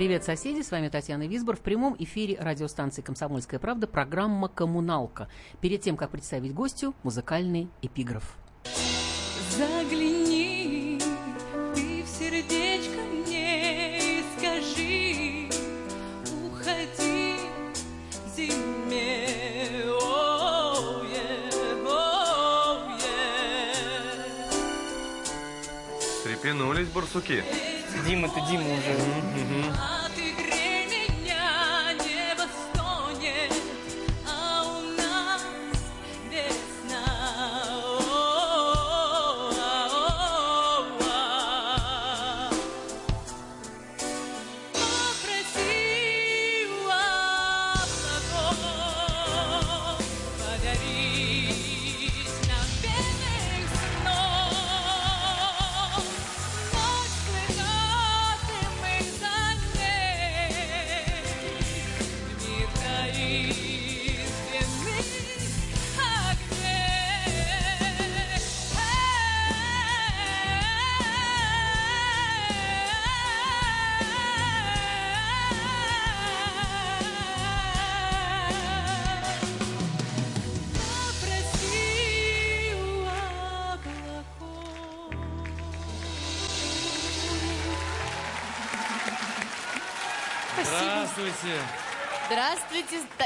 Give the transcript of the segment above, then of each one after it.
Привет, соседи! С вами Татьяна Висбор. В прямом эфире радиостанции «Комсомольская правда» программа «Коммуналка». Перед тем, как представить гостю, музыкальный эпиграф. Загляни ты в сердечко мне и скажи, уходи зиме. Трепенулись барсуки. Дима, ты Дима уже. Отыгрей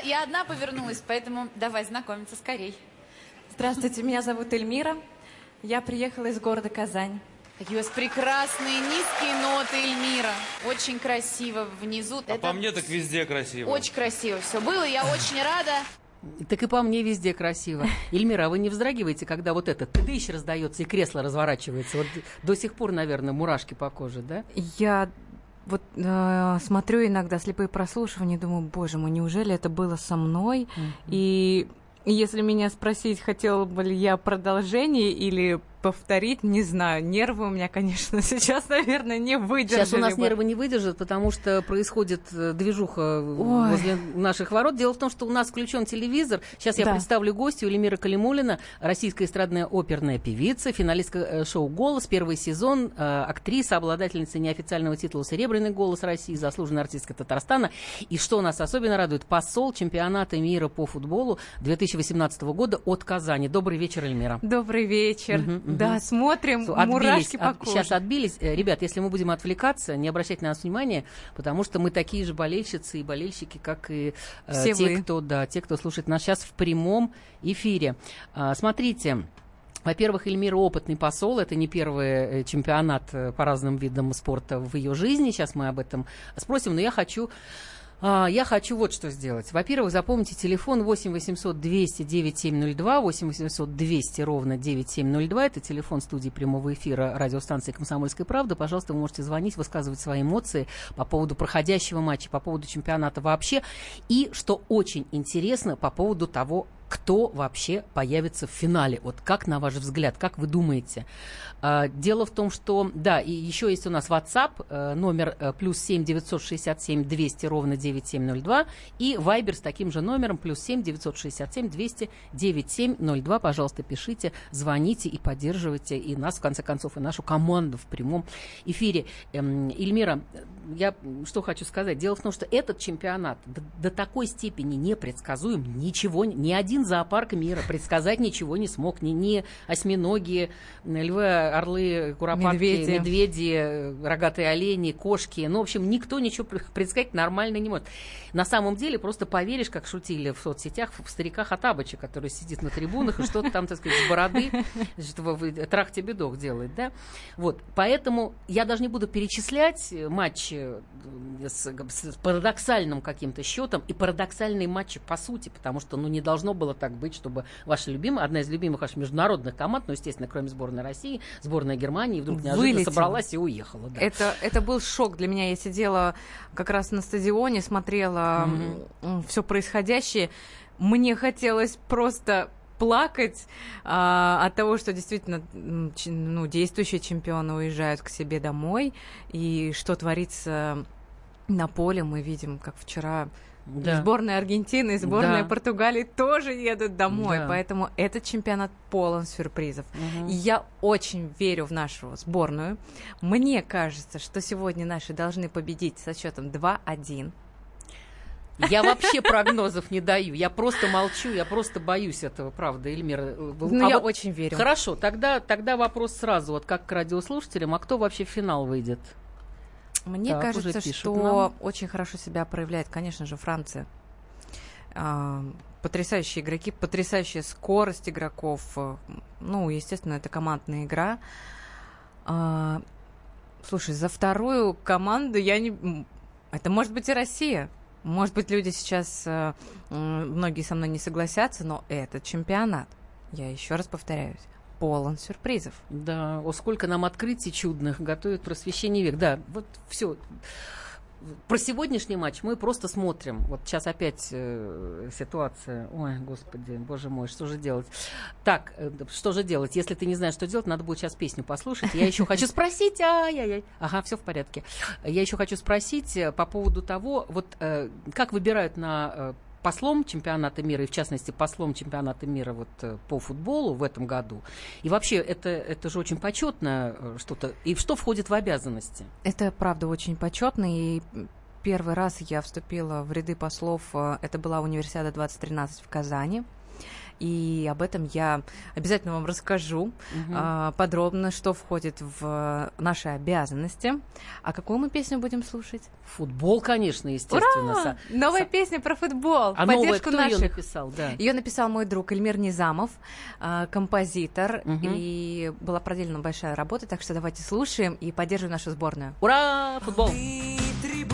Я одна повернулась, поэтому давай знакомиться скорей. Здравствуйте, меня зовут Эльмира. Я приехала из города Казань. Какие у вас прекрасные низкие ноты, Эльмира. Очень красиво внизу. А по мне так везде красиво. Очень красиво все было. Я очень рада. Так и по мне везде красиво. Эльмира, а вы не вздрагиваете, когда вот этот тыдыщ раздается и кресло разворачивается? Вот до сих пор, наверное, мурашки по коже, да? Я вот э, смотрю иногда слепые прослушивания думаю, боже мой, неужели это было со мной? И если меня спросить, хотела бы ли я продолжение или повторить, не знаю. Нервы у меня, конечно, сейчас, наверное, не выдержали Сейчас у нас бы. нервы не выдержат, потому что происходит э, движуха Ой. возле наших ворот. Дело в том, что у нас включен телевизор. Сейчас я Да. представлю гостю Эльмира Калимулина, российская эстрадная оперная певица, финалистка э, шоу «Голос», первый сезон, э, актриса, обладательница неофициального титула «Серебряный голос России», заслуженная артистка Татарстана. И что нас особенно радует, посол чемпионата мира по футболу 2018 года от Казани. Добрый вечер, Эльмира. Добрый вечер. Мгм, мгм. Да, смотрим, Отбились, мурашки по от- коже. Сейчас отбились. Э, Ребят, если мы будем отвлекаться, не обращайте на нас внимания, потому что мы такие же болельщицы и болельщики, как и э, Все те, вы. кто, да, те, кто слушает нас сейчас в прямом эфире. А, смотрите. Во-первых, Эльмира опытный посол. Это не первый э, чемпионат э, по разным видам спорта в ее жизни. Сейчас мы об этом спросим. Но я хочу а, Я хочу вот что сделать. Во-первых, запомните телефон 8 800 200 9702, 8 800 200 ровно 9702. Это телефон студии прямого эфира радиостанции «Комсомольская правда». Пожалуйста, вы можете звонить, высказывать свои эмоции по поводу проходящего матча, по поводу чемпионата вообще. И, что очень интересно, по поводу того, кто вообще появится в финале. Вот как, на ваш взгляд, как вы думаете? А, Дело в том, что, да, и еще есть у нас WhatsApp, э, номер э, плюс 7 967 200 ровно 9702, и Viber с таким же номером, плюс 7 967 200 9702. Пожалуйста, пишите, звоните и поддерживайте и нас, в конце концов, и нашу команду в прямом эфире. Эм, Эльмира, я что хочу сказать. Дело в том, что этот чемпионат до, до такой степени непредсказуем, ничего, ни один зоопарк мира предсказать ничего не смог. Ни, ни осьминоги, львы, орлы, куропатки, Медведи. медведи, рогатые олени, кошки. Ну, в общем, никто ничего пр- предсказать нормально не может. На самом деле, просто поверишь, как шутили в соцсетях, в старика Хатабыча, который сидит на трибунах и что-то там, так сказать, с бороды, значит, в- в- трах тебе дох делает, да? Вот, поэтому я даже не буду перечислять матчи э, с, с парадоксальным каким-то счетом и парадоксальные матчи по сути, потому что, ну, не должно было так быть, чтобы ваша любимая, одна из любимых ваших международных команд, ну, естественно, кроме сборной России, сборная Германии, вдруг неожиданно Вылетела. собралась и уехала. Да. Это, это был шок для меня. Я сидела как раз на стадионе, смотрела все происходящее. Мне хотелось просто плакать а, от того, что действительно ну, действующие чемпионы уезжают к себе домой, и что творится на поле, мы видим, как вчера Да. сборная Аргентины и сборная Да. Португалии тоже едут домой, Да. поэтому этот чемпионат полон сюрпризов. Мгм. И я очень верю в нашу сборную. Мне кажется, что сегодня наши должны победить со счетом 2-1. Я вообще прогнозов не даю. Я просто молчу, я просто боюсь этого, правда, Эльмира. Э, Ну, а я вот- очень верю. Хорошо, тогда, тогда вопрос сразу, вот как к радиослушателям, а кто вообще в финал выйдет? Мне Так, кажется, что нам. очень хорошо себя проявляет, конечно же, Франция. А, Потрясающие игроки, потрясающая скорость игроков. Ну, естественно, это командная игра. А, Слушай, за вторую команду я не... Это может быть и Россия. Может быть, люди сейчас, э, многие со мной не согласятся, но это чемпионат. Я еще раз повторяюсь. Полон сюрпризов. Да, о, сколько нам открытий чудных готовит просвещение век. Да, вот все. Про сегодняшний матч мы просто смотрим. Вот сейчас опять э, ситуация. Ой, господи, боже мой, что же делать? Так, э, что же делать? Если ты не знаешь, что делать, надо будет сейчас песню послушать. Я еще хочу спросить, ай-яй-яй. Ага, все в порядке. Я еще хочу спросить э, по поводу того, вот э, как выбирают на э, послом чемпионата мира, и в частности послом чемпионата мира вот э, по футболу в этом году. И вообще это, это же очень почетно э, что-то. И что входит в обязанности? Это правда очень почетно. И первый раз я вступила в ряды послов. э, Это была универсиада 2013 в Казани. И об этом я обязательно вам расскажу а, подробно, что входит в наши обязанности. А какую мы песню будем слушать? Футбол, конечно, естественно. Ура! Новая Са- песня про футбол. А новая, поддержку кто ее наших. написал? Да. Ее написал мой друг Эльмир Низамов, а, композитор, Мгм. и была проделана большая работа, так что давайте слушаем и поддерживаем нашу сборную. Ура! Футбол! трибуны,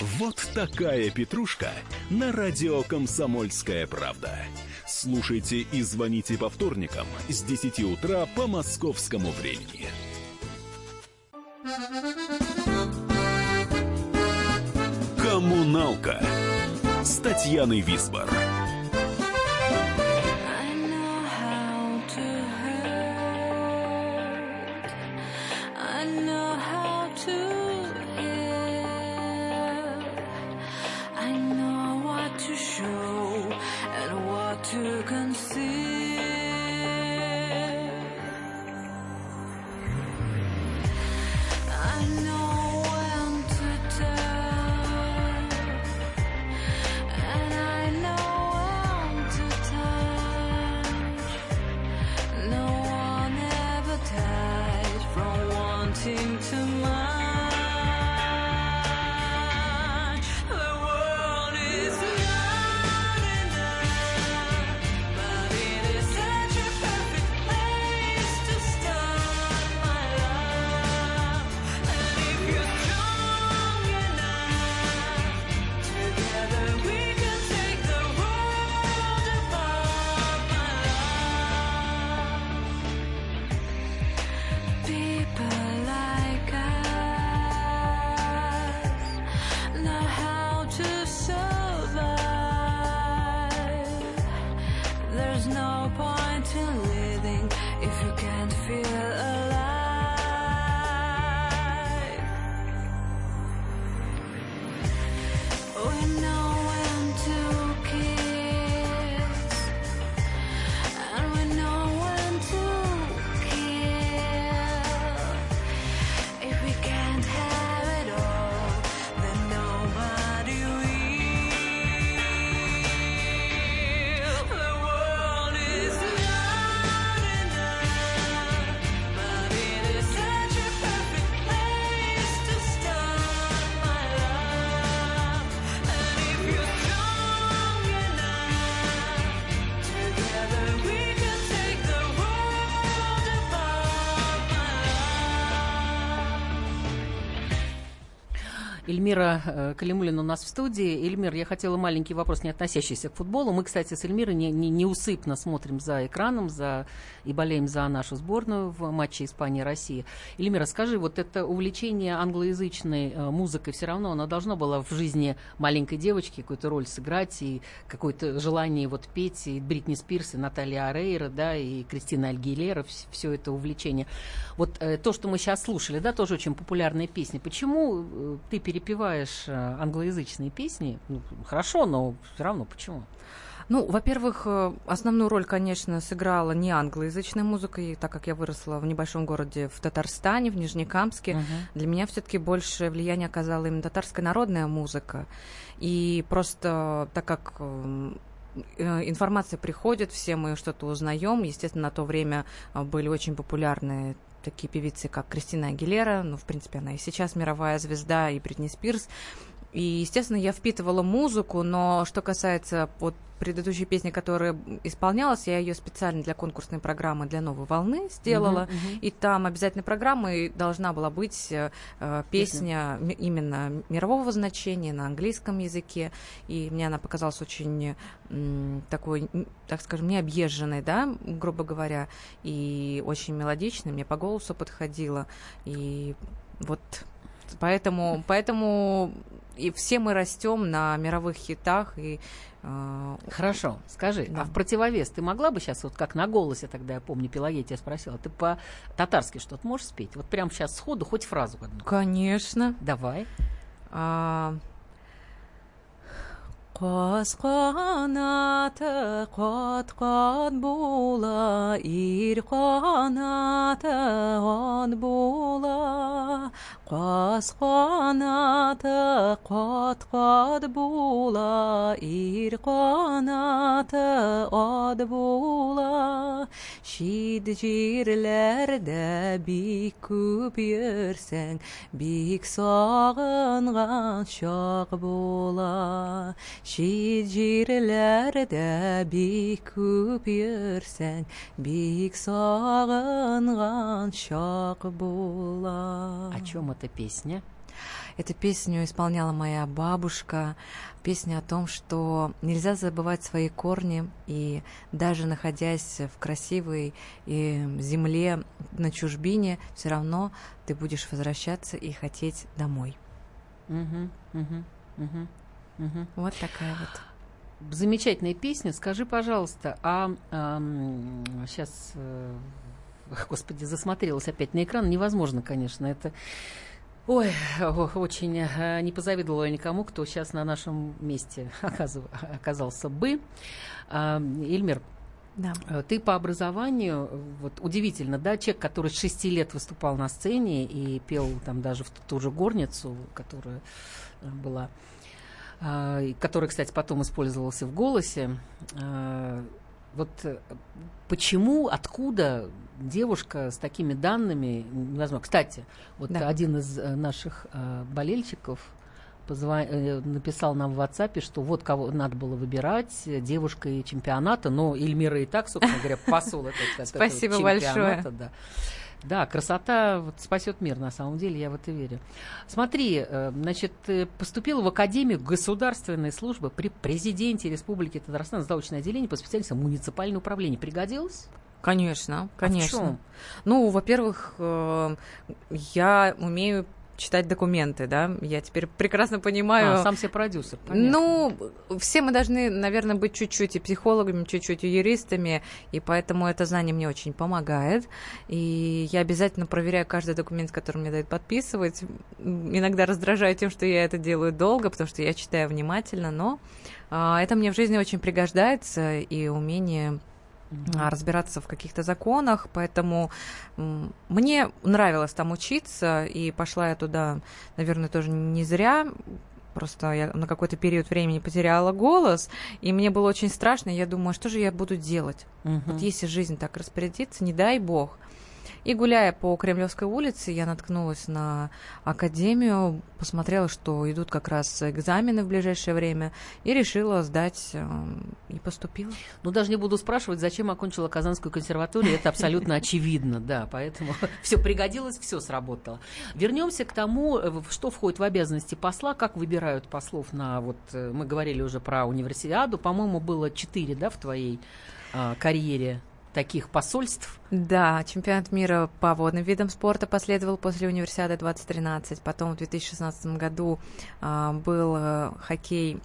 Вот такая петрушка на радио «Комсомольская правда». Слушайте и звоните по вторникам с 10 утра по московскому времени. Коммуналка с Татьяной Висбор. Эльмира э, Калимулина у нас в студии. Эльмир, я хотела маленький вопрос, не относящийся к футболу. Мы, кстати, с Эльмирой не, не, неусыпно смотрим за экраном за, и болеем за нашу сборную в матче Испания-Россия. Эльмира, скажи, вот это увлечение англоязычной э, музыкой, все равно оно должно было в жизни маленькой девочки какую-то роль сыграть, и какое-то желание вот петь, и Бритни Спирс, и Наталья Арейра, да, и Кристина Альгилера, все это увлечение. Вот э, то, что мы сейчас слушали, да, тоже очень популярная песня. Почему ты перепеваешь э, англоязычные песни? Ну, хорошо, но все равно почему? Ну, во-первых, э, основную роль, конечно, сыграла не англоязычная музыка, и так как я выросла в небольшом городе в Татарстане, в Нижнекамске, Мгм. для меня все-таки больше влияние оказала именно татарская народная музыка. И просто так как э, информация приходит, все мы что-то узнаем. Естественно, на то время были очень популярны такие певицы, как Кристина Агилера, ну, в принципе, она и сейчас мировая звезда, и Бритни Спирс. И, естественно, я впитывала музыку, но что касается вот предыдущей песни, которая исполнялась, я ее специально для конкурсной программы для новой волны сделала. Мгм, мгм. И там обязательно программой должна была быть э, песня м- именно мирового значения на английском языке. И мне она показалась очень м, такой, так скажем, необъезженной, да, грубо говоря, и очень мелодичной. Мне по голосу подходила. И вот поэтому, поэтому и все мы растем на мировых хитах и э, Хорошо, скажи, Да. а в противовес ты могла бы сейчас, вот как на голосе тогда, я помню, Пелагея тебя спросила, ты по-татарски что-то можешь спеть? Вот прямо сейчас сходу хоть фразу одну. конечно. Давай. А, Қос қанаты қат-қат бола, ир қанаты от бола. Қос қанаты қот-қот була, ир қанаты от була. Шид жерлерде бик көп йөрсәң, бик сагынган чак була. Шид жерлерде бик көп йөрсәң, бик сагынган чак була. О чем эта песня? Эту песню исполняла моя бабушка. Песня о том, что нельзя забывать свои корни, и даже находясь в красивой э, земле на чужбине, все равно ты будешь возвращаться и хотеть домой. Мгм, мгм, мгм, мгм. Вот такая вот. Замечательная песня. Скажи, пожалуйста, а сейчас, господи, засмотрелась опять на экран. Невозможно, конечно, это... Ой, очень э, не позавидовала никому, кто сейчас на нашем месте оказался бы. А, Эльмир, Да. Э, Ты по образованию, вот удивительно, да, человек, который с шести лет выступал на сцене и пел там даже в ту, же горницу, которая э, была, а, которая, кстати, потом использовалась и в голосе. Вот э, почему, откуда девушка с такими данными невозможно? Кстати, вот Да. один из э, наших э, болельщиков позва- написал нам в WhatsApp, что вот кого надо было выбирать э, девушкой чемпионата, но Эльмира и так, собственно говоря, посол этого Спасибо большое. Да. Да, красота вот, спасет мир, на самом деле, я в это верю. Смотри, э, значит, поступила в Академию государственной службы при президенте Республики Татарстан, заочное отделение по специальности муниципальное управление. Пригодилось? Конечно, А конечно. чём? Ну, во-первых, э, я умею читать документы, да, я теперь прекрасно понимаю. А, сам себе продюсер. понятно. Ну, все мы должны, наверное, быть чуть-чуть и психологами, чуть-чуть и юристами, и поэтому это знание мне очень помогает. И я обязательно проверяю каждый документ, который мне дают подписывать. Иногда раздражаю тем, что я это делаю долго, потому что я читаю внимательно, но а, это мне в жизни очень пригождается, и умение а, разбираться в каких-то законах, поэтому мне нравилось там учиться, и пошла я туда, наверное, тоже не зря. Просто я на какой-то период времени потеряла голос, и мне было очень страшно. и Я думаю, а что же я буду делать? Мгм. Вот если жизнь так распорядится, не дай бог. И гуляя по Кремлевской улице, я наткнулась на академию, посмотрела, что идут как раз экзамены в ближайшее время, и решила сдать эм, и поступила. Ну, даже не буду спрашивать, зачем окончила Казанскую консерваторию, это абсолютно очевидно, да, поэтому все пригодилось, все сработало. Вернемся к тому, э, что входит в обязанности посла, как выбирают послов на, вот, э, мы говорили уже про универсиаду, по-моему, было четыре, да, в твоей а, карьере таких посольств. Да, чемпионат мира по водным видам спорта последовал после универсиады 2013. Потом в 2016 году а, был э, хоккей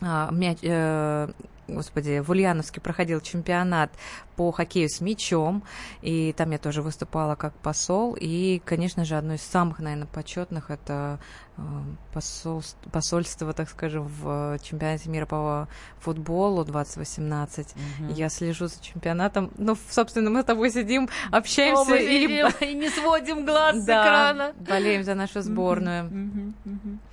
а, мяч, э, господи, в Ульяновске проходил чемпионат по хоккею с мячом, и там я тоже выступала как посол, и, конечно же, одно из самых, наверное, почетных это э, посольс- посольство, так скажем, в чемпионате мира по футболу 2018. Я слежу за чемпионатом. Ну, собственно, мы с тобой сидим, общаемся Оба и, и не сводим глаз с Да, экрана. болеем за нашу сборную. Мгм, мгм. А,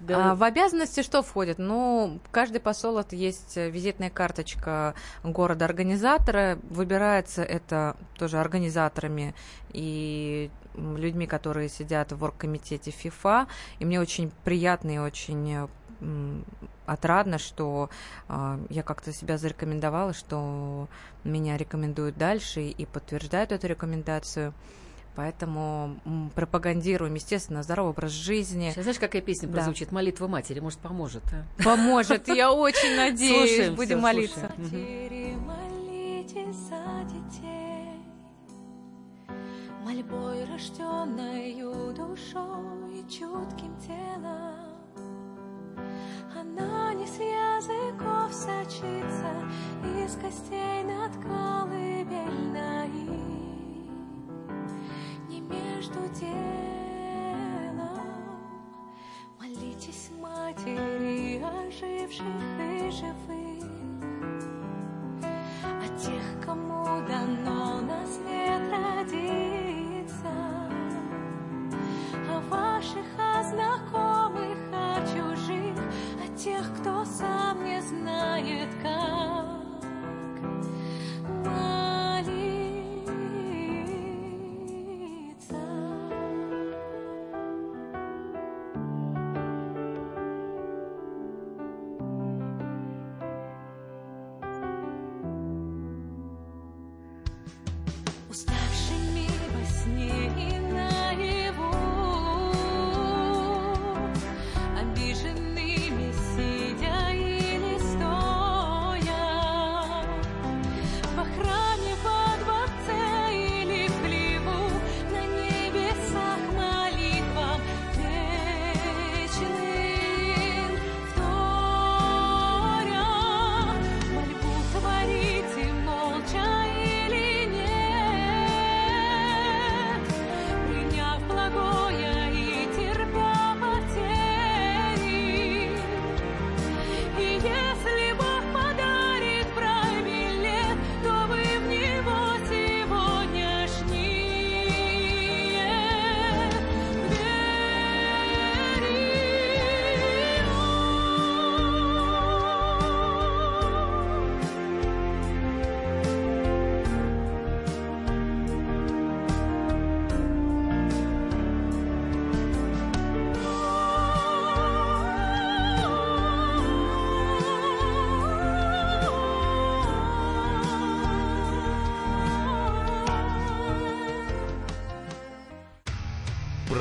Да. в обязанности что входит? Ну, каждый посол это есть визитная карточка города-организатора. Выбирается это тоже организаторами и людьми, которые сидят в оргкомитете ФИФА. И мне очень приятно и очень отрадно, что а, я как-то себя зарекомендовала, что меня рекомендуют дальше и подтверждают эту рекомендацию. Поэтому пропагандируем, естественно, здоровый образ жизни. Сейчас знаешь, какая песня Да. прозвучит? Молитва матери, может, поможет, а? Поможет, я очень надеюсь. Слушаем, Будем молиться. слушаем. Мгм. Матери, молитесь за детей, Мольбой, рожденною душой и чутким телом. Она не с языков сочится, из костей над колыбельной, между делом. Молитесь матери оживших и живых, о тех, кому дано на свет родиться, о ваших, о знакомых, о чужих, о тех, кто сам не знает, как.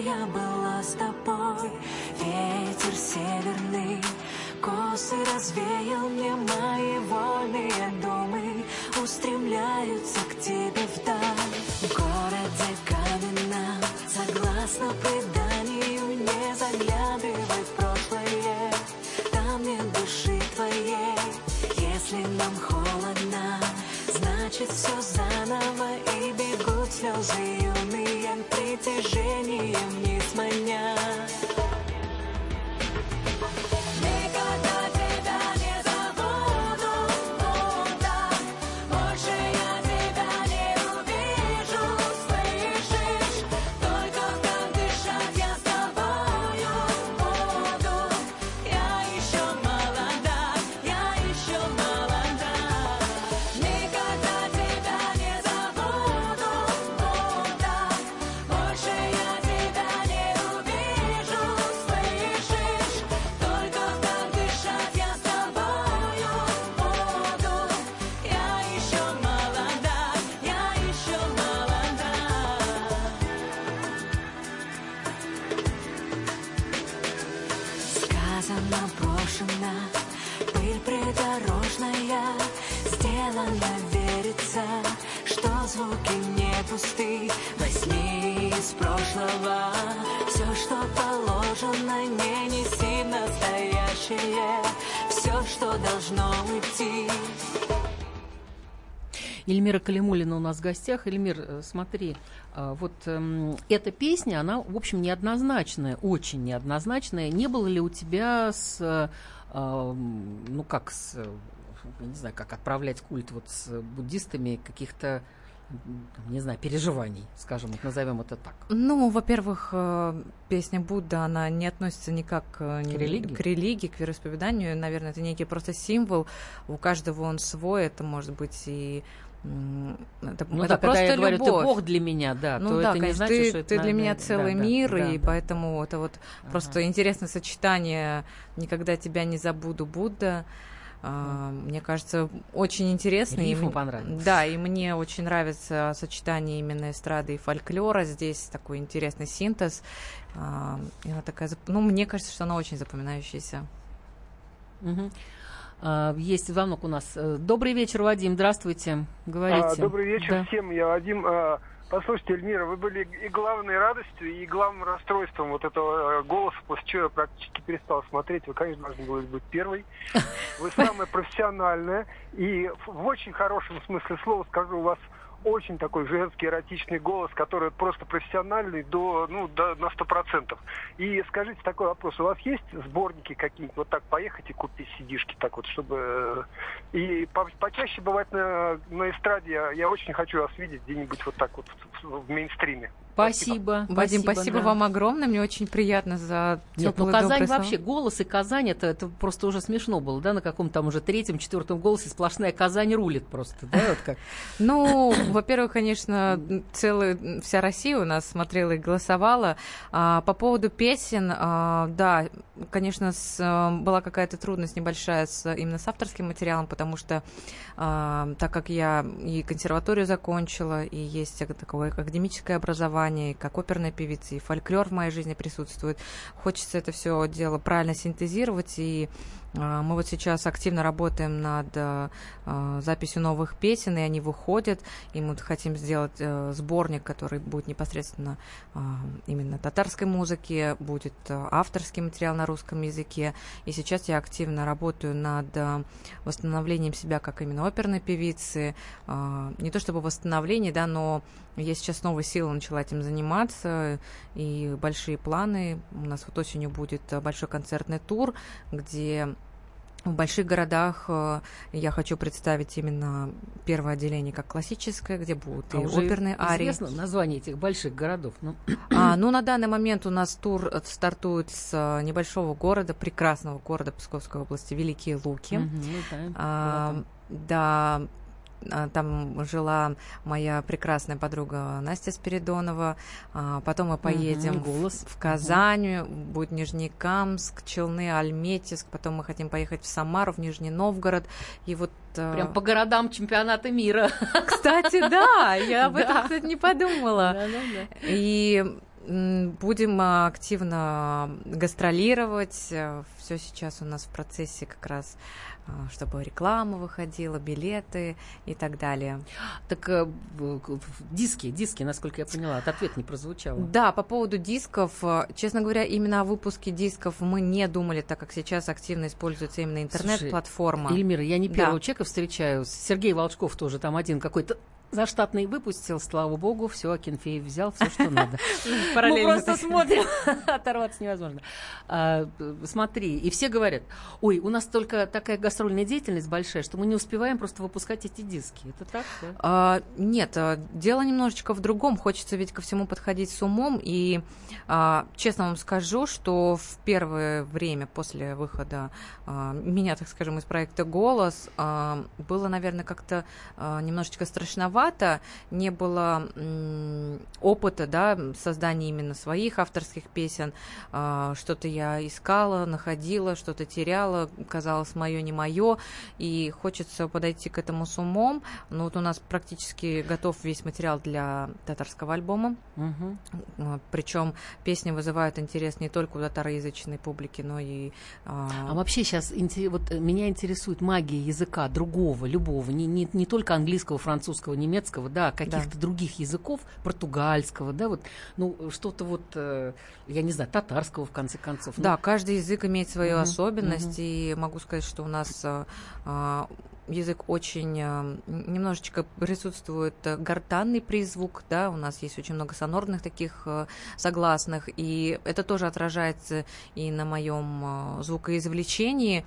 Я была с тобой. Ветер северный, косы развеял мне мои вольные думы, устремляются к тебе вдаль. В городе каменном, согласно преданию, не заглядывай в прошлое, там нет души твоей. Если нам холодно, значит все заново И бегут слезы притяжением вниз маня Сказано, брошено, пыль придорожная, сделано, верится, что звуки не пусты. Возьми из прошлого все, что положено, не неси в настоящее, все, что должно уйти. Эльмира Калимулина у нас в гостях. Эльмир, э, смотри, а, вот эм, эта песня, она, в общем, неоднозначная, очень неоднозначная. Не было ли у тебя с, э, эм, ну как, с, э, я не знаю, как отправлять культ вот с буддистами каких-то, не знаю, переживаний, скажем, вот назовем это так? Ну, во-первых, э, песня Будда, она не относится никак э, ни- К религии? к религии, к вероисповеданию. Наверное, это некий просто символ. У каждого он свой. Это может быть и... Это, Ну это да, когда просто я говорю, ты любовь. Бог для меня, да, ну то да, это не конечно, значит, ты, что это ты для меня целый да, мир, да, и да. поэтому это вот просто интересное сочетание «Никогда тебя не забуду, Будда». А, Мне кажется, очень интересно. и Рифма мне- понравилась. Да, и мне очень нравится сочетание именно эстрады и фольклора. Здесь такой интересный синтез. А, и она такая, ну, мне кажется, что она очень запоминающаяся. Мгм. А, Есть звонок у нас. Э, Добрый вечер, Вадим, здравствуйте. Говорите. А, добрый вечер Да. всем. Я Вадим. А, Послушайте, Эльмира, вы были и главной радостью, и главным расстройством вот этого э, голоса, после чего я практически перестал смотреть. Вы, конечно, должны были быть первой. Вы самая профессиональная. И в- в очень хорошем смысле слова скажу, у вас очень такой женский эротичный голос, который просто профессиональный до, ну, до, на сто процентов. И скажите такой вопрос, у вас есть сборники какие-нибудь, вот так поехать и купить сидишки, так вот, чтобы... э, И по- почаще бывает на, на эстраде, я, я очень хочу вас видеть где-нибудь вот так вот в, в мейнстриме. Спасибо. Вадим, спасибо да. вам огромное. Мне очень приятно за Нет, ну Казань вообще, голос и Казань, это, это просто уже смешно было, да, на каком там уже третьем, четвертом голосе сплошная Казань рулит просто, да, вот как. Ну, во-первых, конечно, целая вся Россия у нас смотрела и голосовала. А, по поводу песен, а, да, конечно, с, была какая-то трудность небольшая с, именно с авторским материалом, потому что а, так как я и консерваторию закончила, и есть такое академическое образование, и как оперная певица, и фольклор в моей жизни присутствует, хочется это все дело правильно синтезировать и Мы вот сейчас активно работаем над а, а, записью новых песен, и они выходят. И мы хотим сделать э, сборник, который будет непосредственно а, именно татарской музыки, будет а, авторский материал на русском языке. И сейчас я активно работаю над а, восстановлением себя как именно оперной певицы. А, Не то чтобы восстановление, да, но я сейчас новой силой начала этим заниматься, и большие планы. У нас вот осенью будет а, большой концертный тур, где в больших городах э, я хочу представить именно первое отделение как классическое, где будут А и оперные арии. Известно название этих больших городов. Ну, А, ну, на данный момент у нас тур э, стартует с э, небольшого города, прекрасного города Псковской области, Великие Луки. Ну да, А, да, там жила моя прекрасная подруга Настя Спиридонова. А, Потом мы поедем в- «Голос». в, Казань, будет Нижнекамск, Челны, Альметьевск. Потом мы хотим поехать в Самару, в Нижний Новгород. И вот э, Прям по городам чемпионата мира. Кстати, да, я об этом, кстати, не подумала. И будем а, активно гастролировать. Все сейчас у нас в процессе как раз, а, чтобы реклама выходила, билеты и так далее. Так э, диски, диски, насколько я поняла, от ответ не прозвучало. Да, по поводу дисков, э, честно говоря, именно о выпуске дисков мы не думали, так как сейчас активно используется именно интернет-платформа. Эльмира, я не Да. первого человека встречаю. Сергей Волчков тоже там один какой-то заштатный выпустил, слава богу, все, Акинфеев взял, все, что надо. Мы просто смотрим, оторваться невозможно. А, смотри, и все говорят, ой, у нас только такая гастрольная деятельность большая, что мы не успеваем просто выпускать эти диски. Это так, да? А, нет, а, дело немножечко в другом. Хочется ведь ко всему подходить с умом. И честно вам скажу, что в первое время после выхода меня, так скажем, из проекта «Голос» было, наверное, как-то немножечко страшновато. Не было опыта да, создания именно своих авторских песен. А, что-то я искала, находила, что-то теряла, казалось мое, не мое. И хочется подойти к этому с умом. Ну вот у нас практически готов весь материал для татарского альбома. Мгм. Причем песни вызывают интерес не только у татароязычной публики, но и... А а, вообще сейчас вот, э, меня интересует магия языка другого, любого, не, не, не только английского, французского, немецкого, да, а каких-то других языков, португальского, да, вот, ну, что-то вот, э, я не знаю, татарского, в конце концов. Ну, Да, каждый язык имеет свою Мгм, особенность, и могу сказать, что у нас а, а, язык очень а, немножечко присутствует гортанный призвук, да, у нас есть очень много сонорных таких согласных, и это тоже отражается и на моем звукоизвлечении.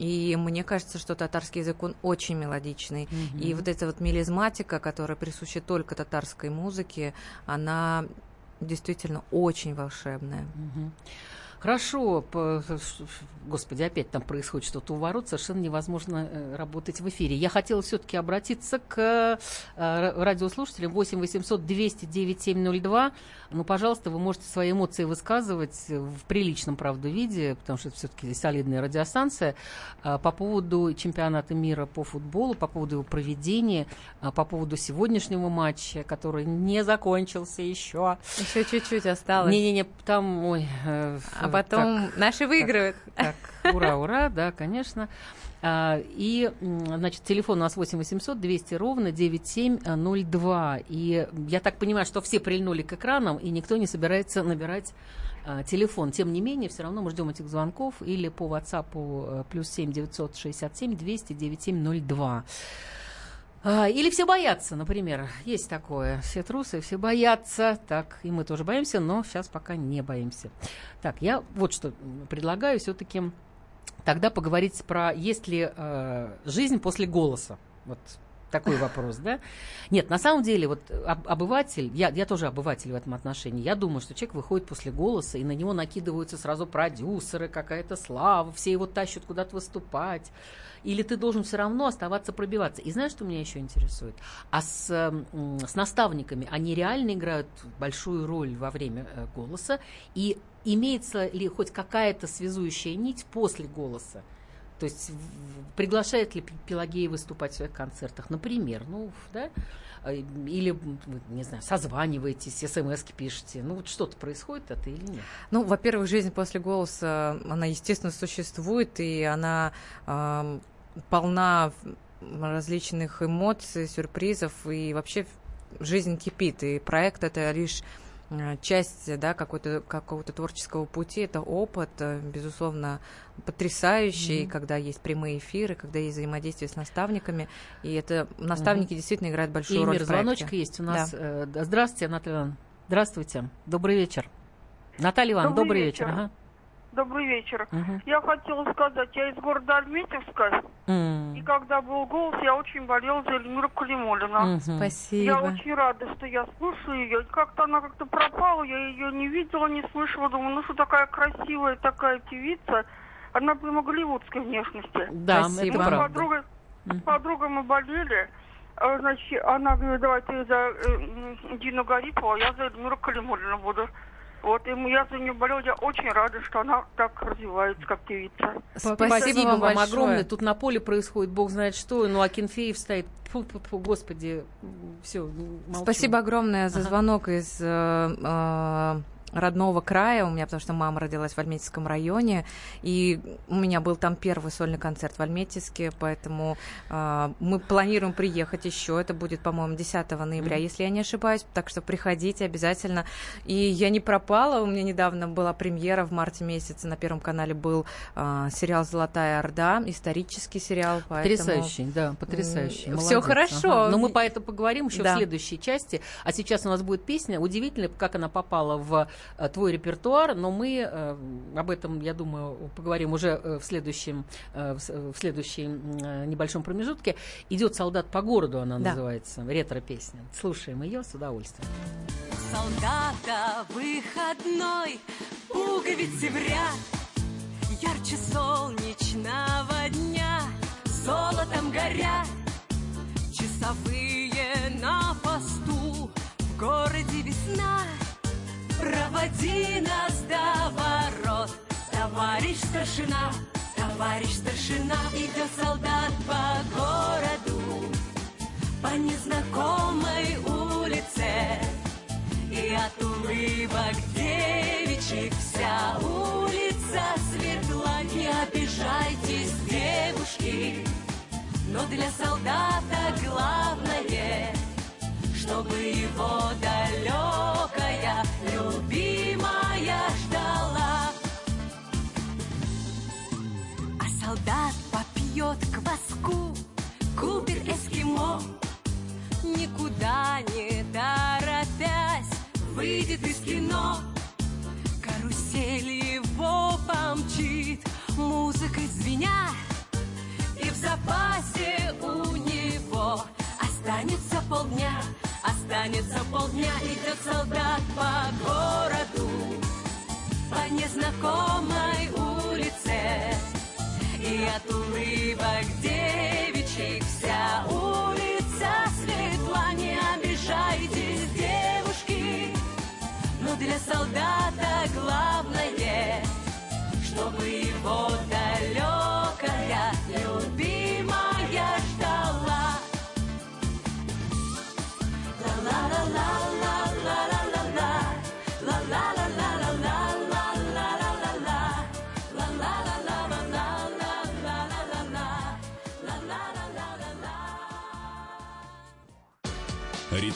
И мне кажется, что татарский язык, он очень мелодичный. И Мгм. вот эта вот мелизматика, которая присуща только татарской музыке, она действительно очень волшебная. Мгм. Хорошо, по- господи, опять там происходит что-то у ворот, совершенно невозможно э, работать в эфире. Я хотела все-таки обратиться к э, ра- радиослушателям 8 800 200 9702. Ну, пожалуйста, вы можете свои эмоции высказывать в приличном, правда, виде, потому что это все-таки солидная радиостанция, по поводу чемпионата мира по футболу, по поводу его проведения, по поводу сегодняшнего матча, который не закончился еще. Еще чуть-чуть осталось. Не-не-не, там, ой, э, А потом наши выигрывают. Так, ура, ура, да, конечно. А, И, значит, телефон у нас 8 800 200 ровно 9702. И я так понимаю, что все прильнули к экранам, и никто не собирается набирать а, телефон. Тем не менее, все равно мы ждем этих звонков или по WhatsApp э, плюс 7 967 200 9702. А, Или все боятся, например. Есть такое. Все трусы, все боятся. Так, и мы тоже боимся, но сейчас пока не боимся. Так, я вот что предлагаю все-таки тогда поговорить про есть ли э, жизнь после голоса. Вот такой вопрос, да? Нет, на самом деле, вот об- обыватель, я, я тоже обыватель в этом отношении, я думаю, что человек выходит после голоса, и на него накидываются сразу продюсеры, какая-то слава, все его тащат куда-то выступать. Или ты должен все равно оставаться пробиваться. И знаешь, что меня еще интересует? А с, м, с наставниками они реально играют большую роль во время э, голоса? И имеется ли хоть какая-то связующая нить после голоса? То есть приглашает ли Пелагея выступать в своих концертах, например, ну, да, А, или, не знаю, созваниваетесь, смс пишете, ну, вот что-то происходит это или нет? Ну, во-первых, жизнь после голоса, она, естественно, существует, и она ам, полна различных эмоций, сюрпризов, и вообще жизнь кипит, и проект это лишь э, часть да, какой-то, какого-то творческого пути, это опыт, э, безусловно, потрясающий, Мгм. когда есть прямые эфиры, когда есть взаимодействие с наставниками, и это наставники действительно играют большую И роль мир в звоночка есть у нас. Э, да, Здравствуйте, Наталья Ивановна. Здравствуйте. Добрый вечер. Наталья Ивановна, добрый, Добрый вечер. вечер. Ага. Добрый вечер. Мгм. Я хотела сказать, я из города Альметьевска, М. и когда был голос, я очень болела за Эльмиру Калимулина. Мгм. Спасибо. Я очень рада, что я слушаю ее. Как-то она как-то пропала, я ее не видела, не слышала. Думаю, ну что такая красивая такая певица. Она прямо голливудской внешности. Да, Спасибо. это Мы с правда. подругой, Мгм. с подругой мы болели. А, Значит, она говорит, давай ты за э, Дину Гарипова, а я за Эльмиру Калимулина буду. Вот, и я за нее болела, я очень рада, что она так развивается, как певица. Спасибо, вам большое. огромное. Тут на поле происходит, бог знает что. Ну, а Кенфеев стоит. Фу, фу, фу, господи, все, молчу. Спасибо огромное за Ага. звонок из э, э, родного края у меня, потому что мама родилась в Альметьевском районе, и у меня был там первый сольный концерт в Альметьевске, поэтому э, мы планируем приехать еще, это будет, по-моему, 10 ноября, Мгм. если я не ошибаюсь, так что приходите обязательно. И я не пропала, у меня недавно была премьера в марте месяце, на Первом канале был э, сериал «Золотая Орда», исторический сериал, поэтому... Потрясающий, да, потрясающий. Молодец. всё хорошо. Ага. Но мы по этому поговорим еще Да. в следующей части. А сейчас у нас будет песня. Удивительно, как она попала в твой репертуар, но мы э, об этом, я думаю, поговорим уже э, в следующем, э, в следующем э, небольшом промежутке. Идет солдат по городу, она Да. называется, ретро-песня. Слушаем ее с удовольствием. солдата выходной Пуговицы в ряд Ярче солнечного дня Золотом горят Часовые на посту В городе весна Проводи нас до ворот. Товарищ старшина Товарищ старшина Идет солдат по городу. По незнакомой улице. И от улыбок девичьих вся улица светла. Не обижайтесь, девушки, но для солдата главное, чтобы его далекая никуда не торопясь выйдет из кино. Карусель его помчит, музыкой звеня, и в запасе у него останется полдня, останется полдня, идет солдат по городу, по незнакомой улице, и от улыбок девичьих вся улица солдата главное, чтобы его далекая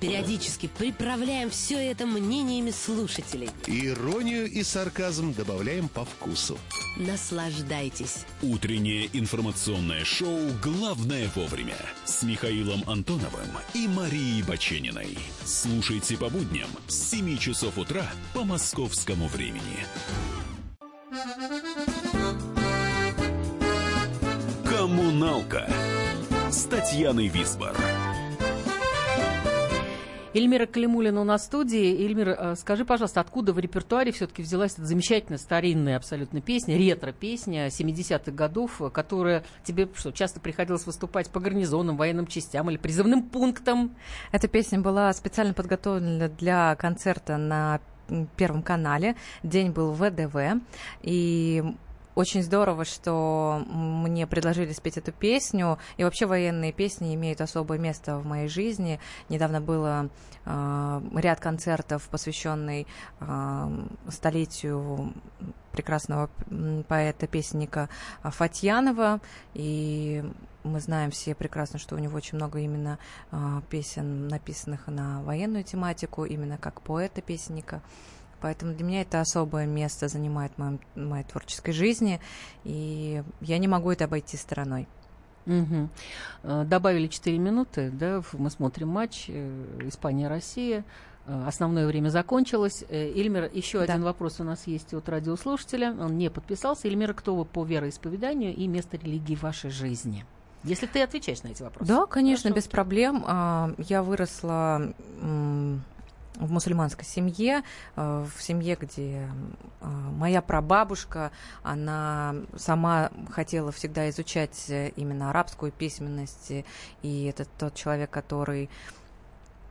Периодически приправляем все это мнениями слушателей. Иронию и сарказм добавляем по вкусу. Наслаждайтесь. Утреннее информационное шоу «Главное вовремя» с Михаилом Антоновым и Марией Бачениной. Слушайте по будням с 7 часов утра по московскому времени. «Коммуналка» с Татьяной Висбор. Эльмира Калимулина у нас в студии. Эльмира, э, скажи, пожалуйста, откуда в репертуаре все-таки взялась эта замечательная старинная абсолютно песня, ретро-песня 70-х годов, которая тебе что, часто приходилось выступать по гарнизонам, военным частям или призывным пунктам? Эта песня была специально подготовлена для концерта на Первом канале. День был в ВДВ. И очень здорово, что мне предложили спеть эту песню. И вообще военные песни имеют особое место в моей жизни. Недавно было э, ряд концертов, посвященный э, столетию прекрасного поэта-песенника Фатьянова. И мы знаем все прекрасно, что у него очень много именно э, песен, написанных на военную тематику, именно как поэта-песенника. Поэтому для меня это особое место занимает в моем- моей творческой жизни, и я не могу это обойти стороной. Э, Добавили 4 минуты, да, мы смотрим матч э, Испания-Россия. Э, Основное время закончилось. Эльмира, еще Да. один вопрос у нас есть от радиослушателя. Он не подписался. Эльмира, кто вы по вероисповеданию и место религии в вашей жизни? Если ты отвечаешь на эти вопросы. Да, конечно, без проблем. А, Я выросла в мусульманской семье, э, в семье, где а, моя прабабушка, она сама хотела всегда изучать э, именно арабскую письменность, э, и это тот человек, который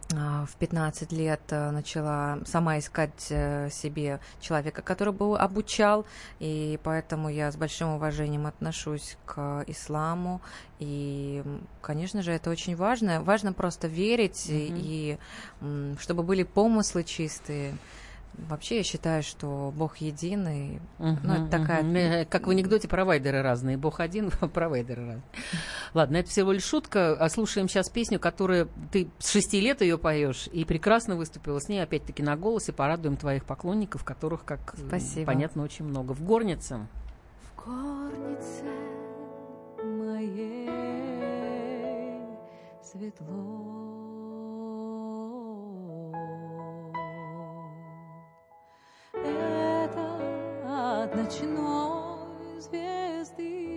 в 15 лет э, начала сама искать э, себе человека, который бы обучал, и поэтому я с большим уважением отношусь к исламу, и, конечно же, это очень важно. Важно просто верить, и- Мгм. и чтобы были помыслы чистые. Вообще, я считаю, что Бог един, и ну, это такая... Э, Как в анекдоте, провайдеры разные. Бог один, провайдеры разные. Ладно, это всего лишь шутка. А слушаем сейчас песню, которую ты с шести лет ее поешь и прекрасно выступила с ней, опять-таки, на голосе. Порадуем твоих поклонников, которых, как Спасибо. понятно, очень много. В горнице. В горнице моей светло. Это от ночной звезды.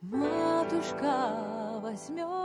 Матушка возьмет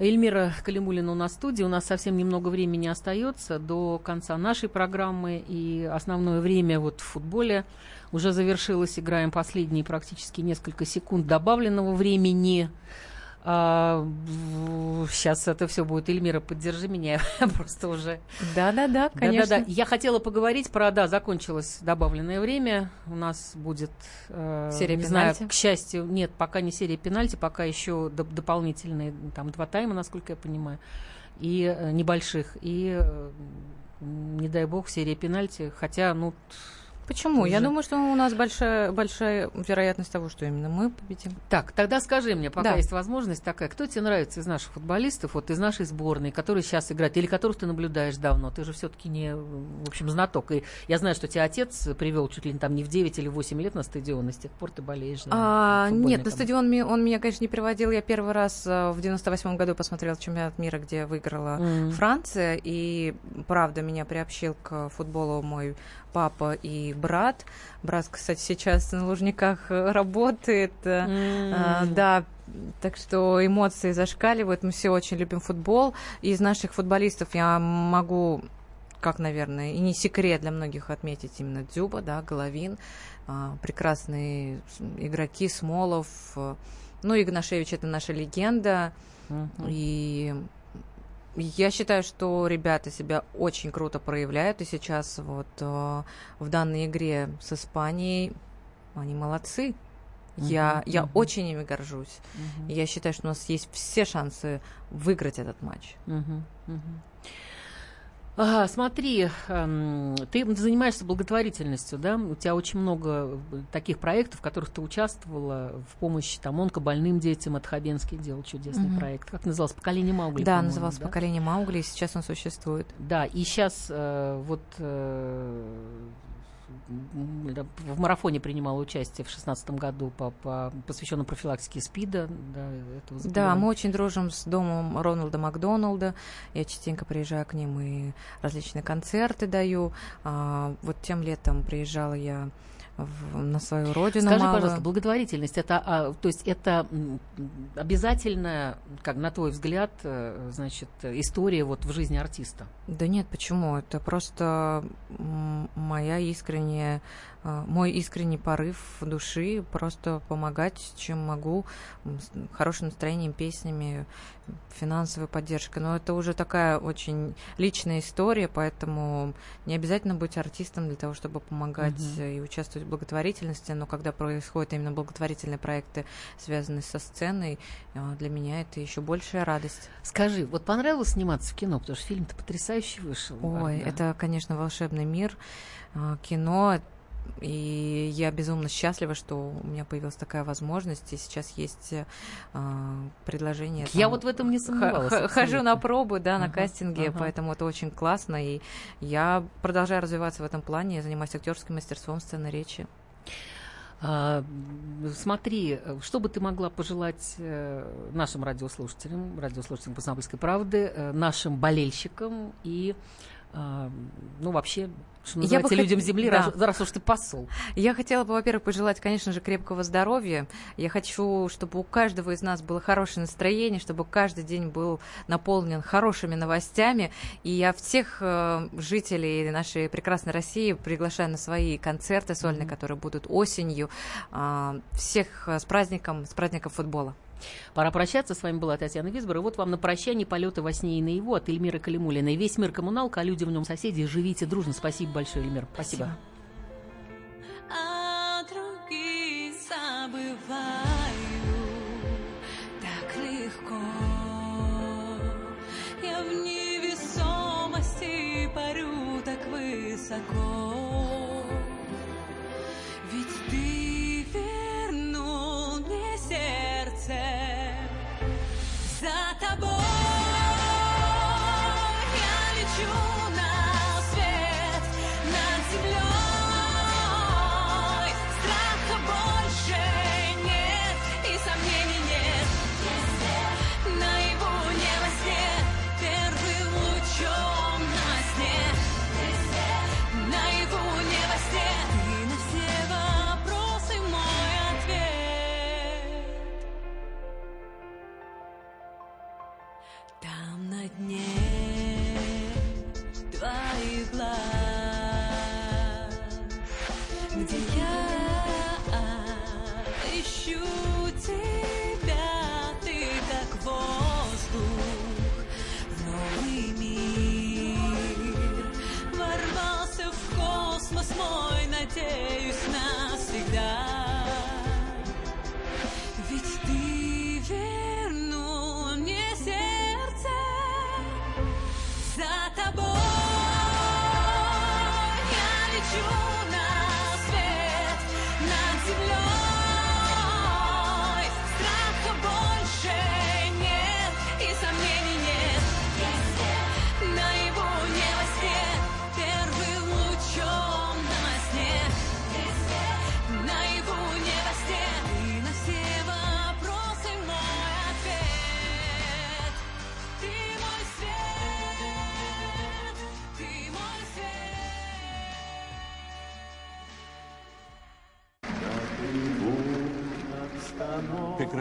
Эльмира Калимулина у нас в студии. У нас совсем немного времени остается до конца нашей программы. И основное время вот в футболе уже завершилось. Играем последние практически несколько секунд добавленного времени. Сейчас это все будет. Эльмира, поддержи меня. Просто уже... Да-да-да, конечно. Да-да-да. Я хотела поговорить про, да, закончилось добавленное время. У нас будет, э, Серия не знаю, пенальти? к счастью, нет, пока не серия пенальти, пока еще доп- дополнительные, там, два тайма, насколько я понимаю, и э, небольших. И, э, не дай бог, серия пенальти. Хотя, ну... Почему? Я уже- думаю, что у нас большая, большая вероятность того, что именно мы победим. Так, тогда скажи мне, пока Да. есть возможность такая, кто тебе нравится из наших футболистов, вот из нашей сборной, которые сейчас играют, или которых ты наблюдаешь давно? Ты же все-таки не, в общем, знаток. И я знаю, что тебя отец привел чуть ли не там не в 9 или 8 лет на стадион, и с тех пор ты болеешь. за А, футбольные нет, на стадион он меня, конечно, не приводил. Я первый раз э, в 98 году посмотрела чемпионат мира, где выиграла Мгм. Франция. И, правда, меня приобщил к футболу мой папа и брат. Брат, кстати, сейчас на Лужниках э, работает. а, М. Да, так что эмоции зашкаливают. Мы все очень любим футбол. Из наших футболистов я могу как, наверное, и не секрет для многих отметить именно Дзюба, да, Головин, а, прекрасные игроки, Смолов, э, ну, Игнашевич это наша легенда, и я считаю, что ребята себя очень круто проявляют, и сейчас вот э, в данной игре с Испанией они молодцы. Я, Мгм, я очень ими горжусь. И Я считаю, что у нас есть все шансы выиграть этот матч. Мгм. Ага, смотри, эм, ты занимаешься благотворительностью, да? У тебя очень много э, таких проектов, в которых ты участвовала в помощи там онкобольным детям. От Хабенский делал чудесный Мгм. проект. Как назывался? «Поколение Маугли», Да, назывался да? «Поколение Маугли», и сейчас он существует. Да, и сейчас э, вот э, в марафоне принимала участие в шестнадцатом году по, по посвященном профилактике СПИДа. Да, этого Да, мы очень дружим с домом Рональда Макдоналда. Я частенько приезжаю к ним и различные концерты даю. А, вот тем летом приезжала я в- на свою родину. Скажи, малую. пожалуйста, благотворительность это, а, то есть это обязательная, как на твой взгляд, э, значит, история вот в жизни артиста? Да нет, почему? Это просто моя искренняя, мой искренний порыв души просто помогать, чем могу, хорошим настроением, песнями, финансовой поддержкой. Но это уже такая очень личная история, поэтому не обязательно быть артистом для того, чтобы помогать э, и участвовать в благотворительности. Но когда происходят именно благотворительные проекты, связанные со сценой, э, для меня это еще большая радость. Скажи, вот понравилось сниматься в кино, потому что фильм-то потрясающий вышел. Ой, правда? это, конечно, волшебный мир, а, кино. И я безумно счастлива, что у меня появилась такая возможность, и сейчас есть э, предложение. Я там, вот в этом не сомневалась х- Хожу на пробы, да, на Ага, кастинге, ага. поэтому это очень классно, и я продолжаю развиваться в этом плане, я занимаюсь актерским мастерством, сцены речи. А, смотри, что бы ты могла пожелать э, нашим радиослушателям, радиослушателям Комсомольской правды, э, нашим болельщикам и, ну, вообще, что Я бы называется, хот- людям Земли, да. раз, раз уж ты посол. Я хотела бы, во-первых, пожелать, конечно же, крепкого здоровья. Я хочу, чтобы у каждого из нас было хорошее настроение, чтобы каждый день был наполнен хорошими новостями. И я всех э, жителей нашей прекрасной России приглашаю на свои концерты сольные, которые будут осенью. А, всех э, с праздником, с праздником футбола. Пора прощаться. С вами была Татьяна Висбор. И вот вам на прощание полеты во сне и наяву от Эльмиры Калимулиной. Весь мир коммуналка, а люди в нем соседи. Живите дружно. Спасибо большое, Эльмир. Спасибо. легко. Я в невесомости парю так высоко.